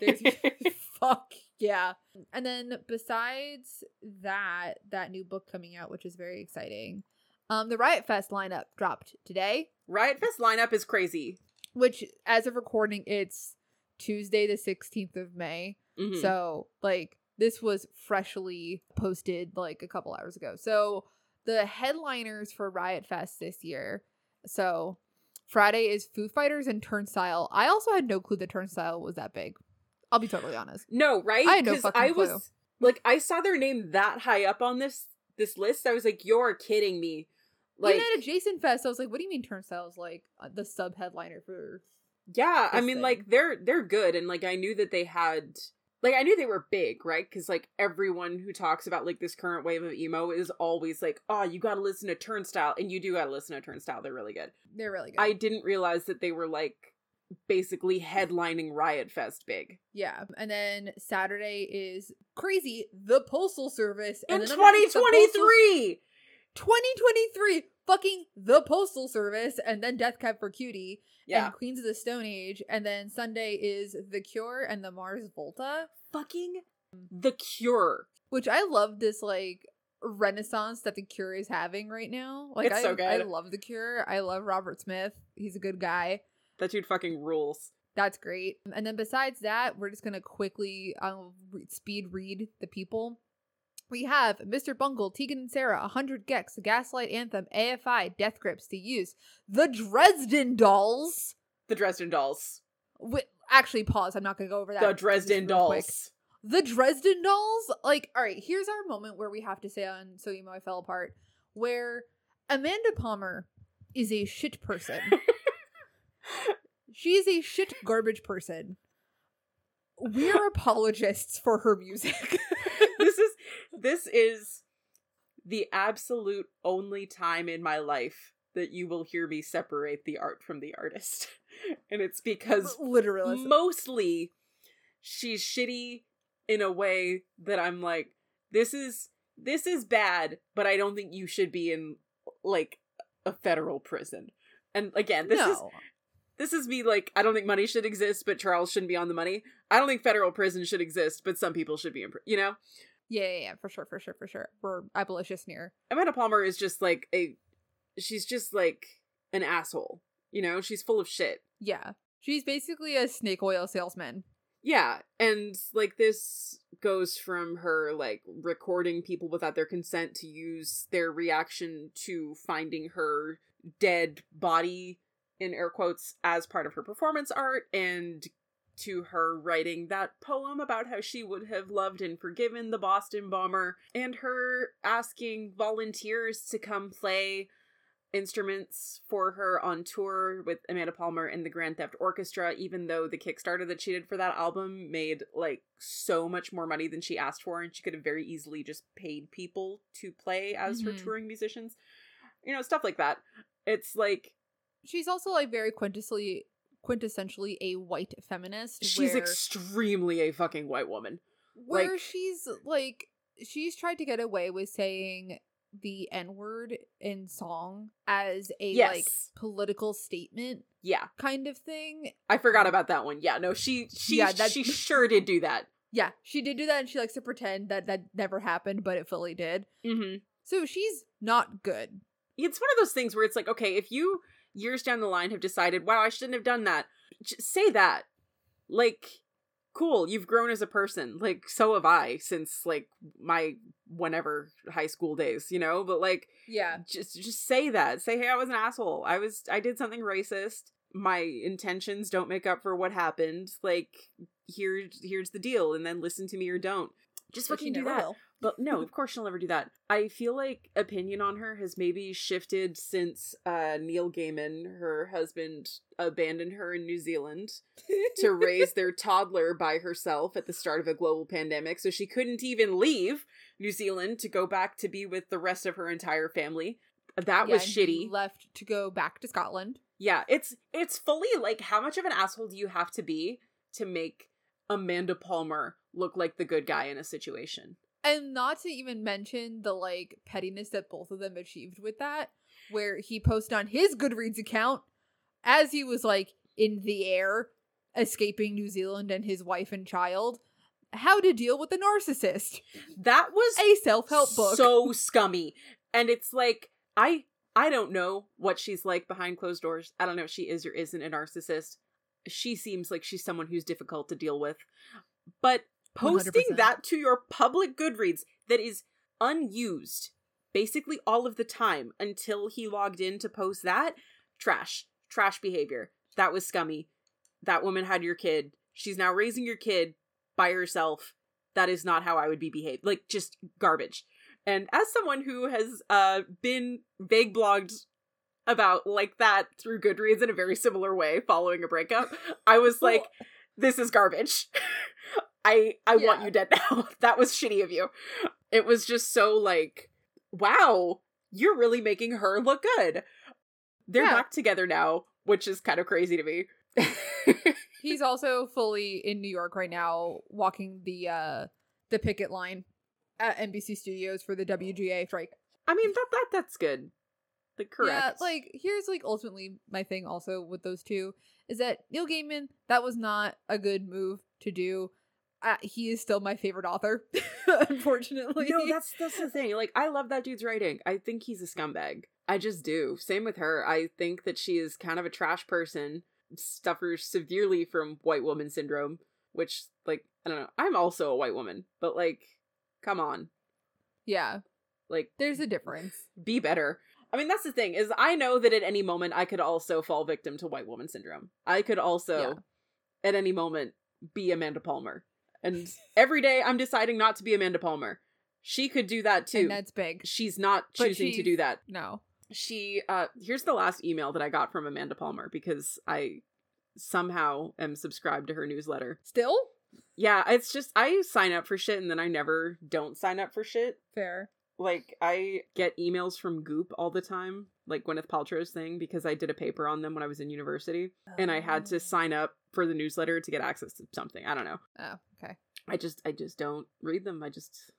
There's (laughs) fuck yeah. And then besides that, that new book coming out, which is very exciting. Um, the Riot Fest lineup dropped today, Riot Fest lineup is crazy. which as of recording, it's Tuesday the 16th of May. Mhm. So, like, this was freshly posted like a couple hours ago. So, the headliners for Riot Fest this year. So, Friday is Foo Fighters and Turnstile. I also had no clue that Turnstile was that big. I'll be totally honest. No, right? I had no fucking I was clue. like, I saw their name that high up on this this list. I was like, you're kidding me. Like, Even at a Jason Fest, I was like, "What do you mean Turnstile is like the sub headliner for?" yeah, I mean, thing. like they're they're good, and like I knew that they had. Like I knew they were big, right? Because like everyone who talks about like this current wave of emo is always like, "Oh, you got to listen to Turnstile," and you do got to listen to Turnstile. They're really good. They're really good. I didn't realize that they were like basically headlining Riot Fest big yeah, and then Saturday is crazy. The Postal Service in underneath the Postal- 2023. 2023, fucking the Postal Service, and then Death Cab for Cutie Yeah, and Queens of the Stone Age, and then Sunday is The Cure and the Mars Volta, fucking The Cure. which I love this like renaissance that The Cure is having right now. Like It's I, so good. I love The Cure. I love Robert Smith. He's a good guy. That dude fucking rules. That's great. And then besides that, we're just gonna quickly um, re- speed read the people. We have Mr. Bungle, Tegan and Sara, 100 gecs, Gaslight Anthem, AFI, Death Grips to use, The Dresden Dolls. The Dresden Dolls. Wi- actually, pause. I'm not gonna go over that. The Dresden real quick. Dolls. The Dresden Dolls. Like, all right, here's our moment where we have to say on So Emo I Fell Apart, where Amanda Palmer is a shit person. (laughs) She is a shit garbage person. We're (laughs) apologists for her music. (laughs) this is the absolute only time in my life that you will hear me separate the art from the artist. (laughs) And it's because Literally. mostly she's shitty in a way that I'm like this is this is bad, but I don't think you should be in like a federal prison. And again, this is this is me like I don't think money should exist, but Charles shouldn't be on the money. I don't think federal prison should exist, but some people should be in. You know, Yeah, yeah, yeah, for sure, for sure, for sure. We're abolitionists here. Amanda Palmer is just like a. She's just like an asshole. You know, she's full of shit. Yeah. She's basically a snake oil salesman. Yeah, and like this goes from her like recording people without their consent to use their reaction to finding her dead body in air quotes as part of her performance art and to her writing that poem about how she would have loved and forgiven the Boston bomber and her asking volunteers to come play instruments for her on tour with Amanda Palmer and the Grand Theft Orchestra, even though the Kickstarter that she did for that album made like so much more money than she asked for, and she could have very easily just paid people to play as her Mhm. touring musicians. You know, stuff like that. It's like She's also like very quintessentially quintessentially a white feminist. she's where, extremely a fucking white woman. where like- she's like she's tried to get away with saying the N word in song as a like political statement Yeah, kind of thing. I forgot about that one. Yeah, no, she she Yeah, that- she (laughs) sure did do that. Yeah, she did do that and she likes to pretend that that never happened, but it fully did. Mm-hmm. So she's not good. It's one of those things where it's like, okay, if you years down the line have decided, wow, I shouldn't have done that, j- say that. Like, cool, you've grown as a person. Like, so have I since like my whenever high school days, you know. But like, Yeah. just just say that. Say, hey, I was an asshole. I was I did something racist. My intentions don't make up for what happened. Like, here here's the deal, and then listen to me or don't. Just But fucking do that. will. But no, of course she'll never do that. I feel like opinion on her has maybe shifted since uh Neil Gaiman, her husband, abandoned her in New Zealand to (laughs) raise their toddler by herself at the start of a global pandemic, so she couldn't even leave New Zealand to go back to be with the rest of her entire family. That Yeah, was shitty. Left to go back to Scotland. Yeah, it's it's fully like how much of an asshole do you have to be to make Amanda Palmer look like the good guy in a situation? And not to even mention the like pettiness that both of them achieved with that, where he posted on his Goodreads account as he was like in the air escaping New Zealand and his wife and child, how to deal with a narcissist. That was A self-help book. so scummy and it's like i i don't know what she's like behind closed doors i don't know if she is or isn't a narcissist she seems like she's someone who's difficult to deal with but posting 100%. that to your public goodreads that is unused basically all of the time until he logged in to post that trash trash behavior. That was scummy. That woman had your kid. She's now raising your kid by herself. That is not how i would be behaved like just garbage. And as someone who has uh been vague blogged about like that through goodreads in a very similar way following a breakup i was like this is garbage (laughs) i i want you dead now. (laughs) That was shitty of you. It was just so like wow you're really making her look good. They're Yeah. back together now which is kind of crazy to me. (laughs) He's also fully in New York right now, walking the uh the picket line at NBC Studios for the WGA strike. i mean that that that's good. Like correct Yeah, like here's like ultimately my thing also with those two is that Neil Gaiman that was not a good move to do. Uh, he is still my favorite author, (laughs) unfortunately. No, that's that's the thing. Like, I love that dude's writing. I think he's a scumbag. I just do. Same with her. I think that she is kind of a trash person, suffers severely from white woman syndrome, which, like, I don't know. I'm also a white woman, but like, come on, yeah. like, There's a difference. be better. I mean, that's the thing is I know that at any moment I could also fall victim to white woman syndrome. I could also, Yeah. at any moment, be Amanda Palmer. And every day I'm deciding not to be Amanda Palmer. She could do that too. And that's big. she's not But choosing to do that. No. She uh here's the last email that I got from Amanda Palmer because I somehow am subscribed to her newsletter. Still? Yeah, it's just I sign up for shit and then I never don't sign up for shit. Fair. Like I get emails from Goop all the time, like Gwyneth Paltrow's thing because I did a paper on them when I was in university and I had to sign up for the newsletter to get access to something. I don't know. Oh, okay. I just I just don't read them. I just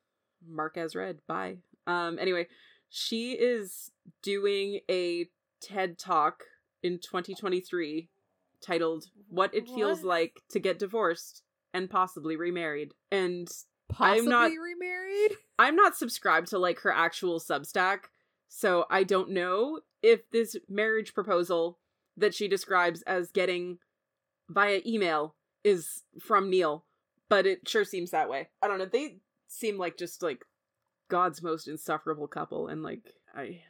mark as read. Bye. Um anyway, she is doing a TED Talk in 2023 titled What It Feels What? Like to Get Divorced and Possibly Remarried. And Possibly not- remarried? (laughs) I'm not subscribed to like her actual Substack, so I don't know if this marriage proposal that she describes as getting via email is from Neil, but it sure seems that way. I don't know. They seem like just like God's most insufferable couple, and like I,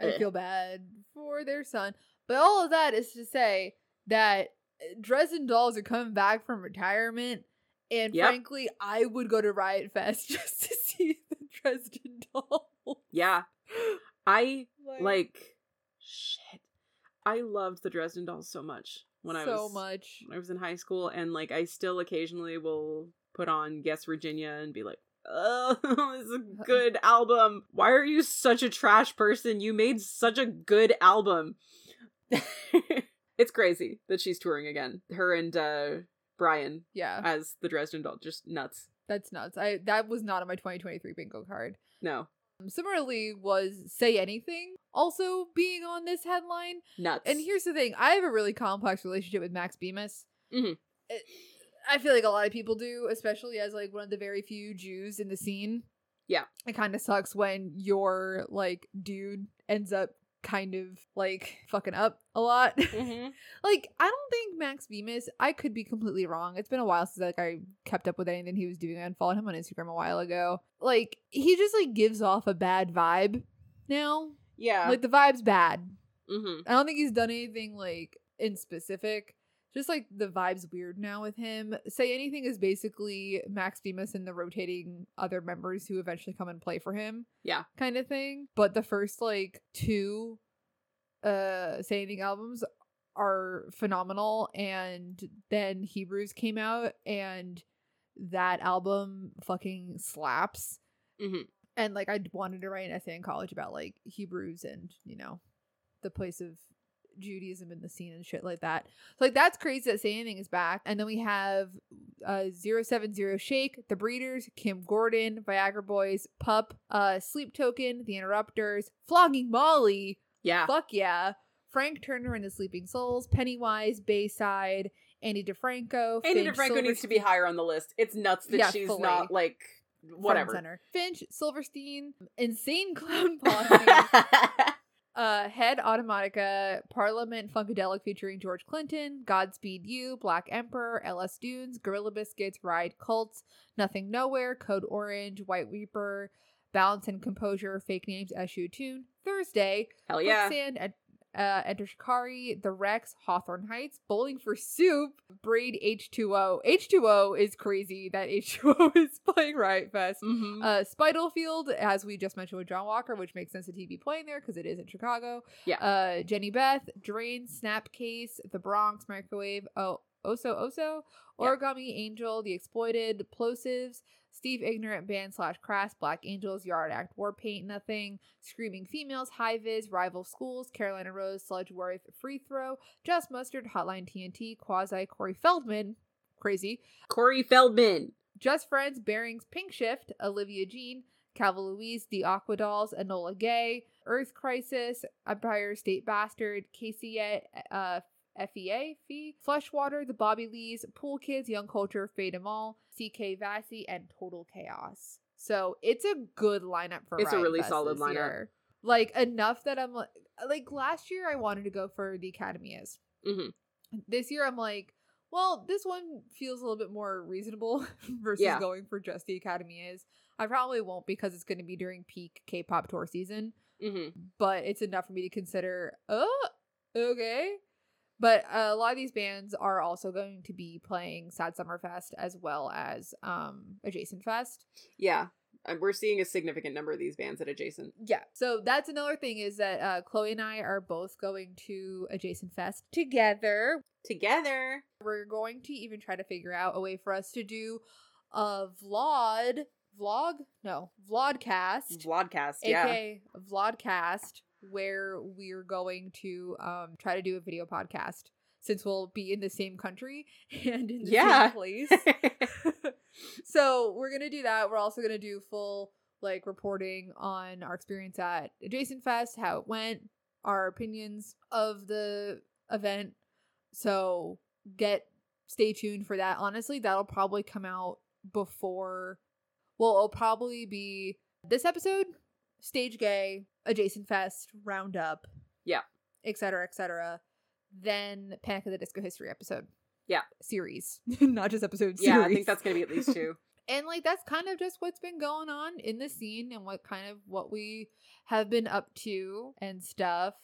I feel bad for their son. But all of that is to say that Dresden Dolls are coming back from retirement. And Yep. frankly, I would go to Riot Fest (laughs) just to see the Dresden Dolls. yeah. I (laughs) like shit. I loved the Dresden Dolls so much when I was so much. I was in high school, and like I still occasionally will put on Yes, Virginia and be like, oh, it's (laughs) a good album. Why are you such a trash person? You made such a good album. it's crazy that she's touring again. Her and uh Brian Yeah, as the Dresden Doll, just nuts. that's nuts. I that was not on my 2023 bingo card. No, Um, similarly, was Say Anything also being on this headline? nuts. And here's the thing: I have a really complex relationship with Max Bemis. Mhm. It- I feel like a lot of people do, especially as like one of the very few Jews in the scene. Yeah. it kind of sucks when your like dude ends up kind of like fucking up a lot. (laughs) Mhm. like I don't think Max Bemis. I could be completely wrong. It's been a while since like I kept up with anything he was doing. I followed him on Instagram a while ago. Like he just like gives off a bad vibe now. yeah. Like the vibe's bad. hmm I don't think he's done anything like in specific. Just like the vibe's weird now with him. Say anything is basically Max Bemis and the rotating other members who eventually come and play for him. Yeah. Kind of thing. But the first like two uh Say Anything albums are phenomenal and then Hebrews came out and that album fucking slaps. Mhm. And like I wanted to write an essay in college about like Hebrews and, you know, the place of Judaism in the scene and shit like that. So like that's crazy that Say Anything is back. And then we have uh 070 Shake, The Breeders, Kim Gordon, Viagra Boys, Pup, uh Sleep Token, The Interrupters, Flogging Molly, Yeah. fuck yeah. Frank Turner and the Sleeping Souls, Pennywise, Bayside, Ani DiFranco, Andy Finch, DiFranco needs to be higher on the list. It's nuts that Yeah, she's fully. not like whatever. center. Finch, Silverstein, Insane Clown (laughs) Posse, uh, Head Automatica, Parliament Funkadelic featuring George Clinton, Godspeed You, Black Emperor, LS Dunes, Gorilla Biscuits, Ride Cults, Nothing Nowhere, Code Orange, White Reaper, Balance and Composure, Fake Names, Eshu Tune, Thursday, Hell yeah. Quicksand, Ed- uh, Enter Shikari, The Rex, Hawthorne Heights, Bowling for Soup, Braid H2O. H2O is crazy that (laughs) H2O is playing Riot Fest. Mhm. Uh, Spitalfield, as we just mentioned with John Walker, which makes sense that he'd be playing there because it is in Chicago. Yeah. Uh, Jehnny Beth, Drain, Snapcase, The Bronx, Microwave, oh, Oso Oso, Yeah. Origami Angel, The Exploited, Plosives, Steve Ignorant Band slash Crass, Black Angels, Yard Act, War Paint, Nothing, Screaming Females, High Vis, Rival Schools, Carolina Rose, Sludgeworth, Free Throw, Just Mustard, Hotline TNT, Quasi, Corey Feldman, crazy, Corey Feldman. just Friends, Bearings, Pink Shift, Olivia Jean, Calva Louise, The Aqua Dolls, Enola Gay, Earth Crisis, Empire State Bastard, Casey, uh, FEA, Fee, Fleshwater, The Bobby Lees, Pool Kids, Young Culture, Fade 'em All, CK Vassy, and Total Chaos. So it's a good lineup for It's a really Fest solid lineup. year. Like enough that I'm like, like last year I wanted to go for the Academy is. Mhm. This year I'm like, well, this one feels a little bit more reasonable (laughs) versus Yeah. going for just the Academy is. I probably won't because it's going to be during peak K-pop tour season, hmm but it's enough for me to consider. Oh, okay. But a lot of these bands are also going to be playing Sad Summer Fest as well as um Adjacent Fest. Yeah. And we're seeing a significant number of these bands at Adjacent. Yeah. So that's another thing is that uh, Chloe and I are both going to Adjacent Fest together. Together. We're going to even try to figure out a way for us to do a vlog, vlog, no, vlogcast, Vlogcast. Yeah. aka vlogcast, where we're going to um try to do a video podcast since we'll be in the same country (laughs) and in the Yeah. same place. (laughs) so we're gonna do that. We're also gonna do full like reporting on our experience at Adjacent Fest, how it went, our opinions of the event. So get stay tuned for that. Honestly, that'll probably come out before well, it'll probably be this episode, Stage Gay, Adjacent Fest, Roundup. Yeah. Et cetera, et cetera. Then Panic of the Disco History episode. Yeah. Series. (laughs) Not just episode yeah, I think that's gonna be at least two. (laughs) and like that's kind of just what's been going on in the scene and what kind of what we have been up to and stuff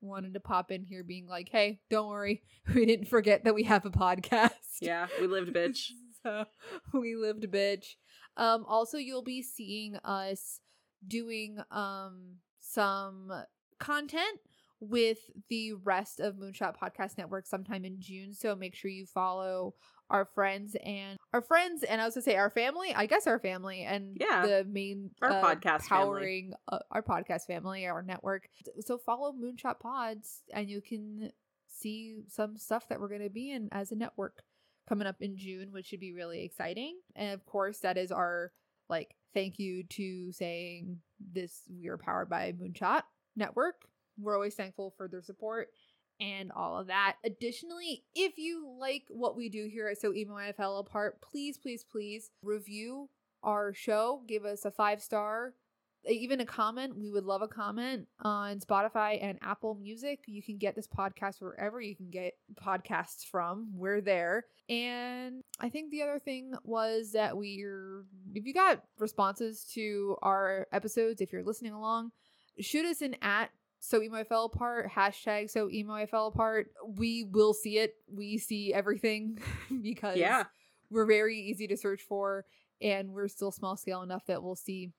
wanted to pop in here being like hey don't worry (laughs) we didn't forget that we have a podcast Yeah, we lived, bitch. so we lived bitch um also you'll be seeing us doing um some content with the rest of moonshot podcast network sometime in june so make sure you follow our friends and our friends and I was gonna say our family. I guess our family and Yeah. the main Our uh, podcast family. powering uh, our podcast family, our network. So follow Moonshot Pods and you can see some stuff that we're gonna be in as a network coming up in June, which should be really exciting. And of course, that is our like thank you to saying this we are powered by Moonshot Network. We're always thankful for their support and all of that. Additionally, if you like what we do here at So Emo I Fell Apart, please, please, please review our show. Give us a five star, even a comment. We would love a comment on Spotify and Apple Music. You can get this podcast wherever you can get podcasts from. We're there. And I think the other thing was that we're, if you got responses to our episodes, if you're listening along, shoot us an at so emo I fell apart hashtag so emo I fell apart. We will see it. We see everything (laughs) because Yeah. we're very easy to search for and we're still small scale enough that we'll see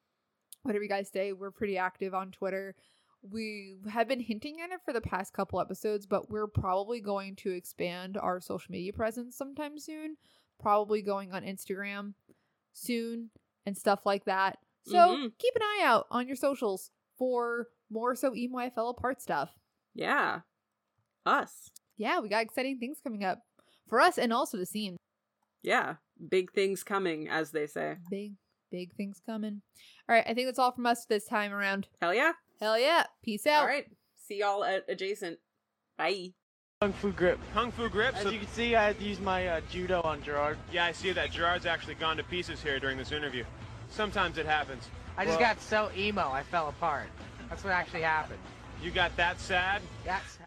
whatever you guys say. We're pretty active on Twitter. We have been hinting at it for the past couple episodes, but we're probably going to expand our social media presence sometime soon. Probably going on Instagram soon and stuff like that. So Mhm. keep an eye out on your socials for more so emo I fell apart stuff. Yeah. Us. Yeah, we got exciting things coming up for us and also the scene. Yeah. Big things coming, as they say. Big, big things coming. All right, I think that's all from us this time around. Hell yeah. Hell yeah. Peace out. All right. See y'all at adjacent. Bye. Kung Fu Grip. Kung Fu grip. As So you can see, I had to use my uh, judo on Gerard. yeah, I see that Gerard's actually gone to pieces here during this interview. Sometimes it happens. I just Well, got so emo, I fell apart. That's what actually happened. You got that sad? That's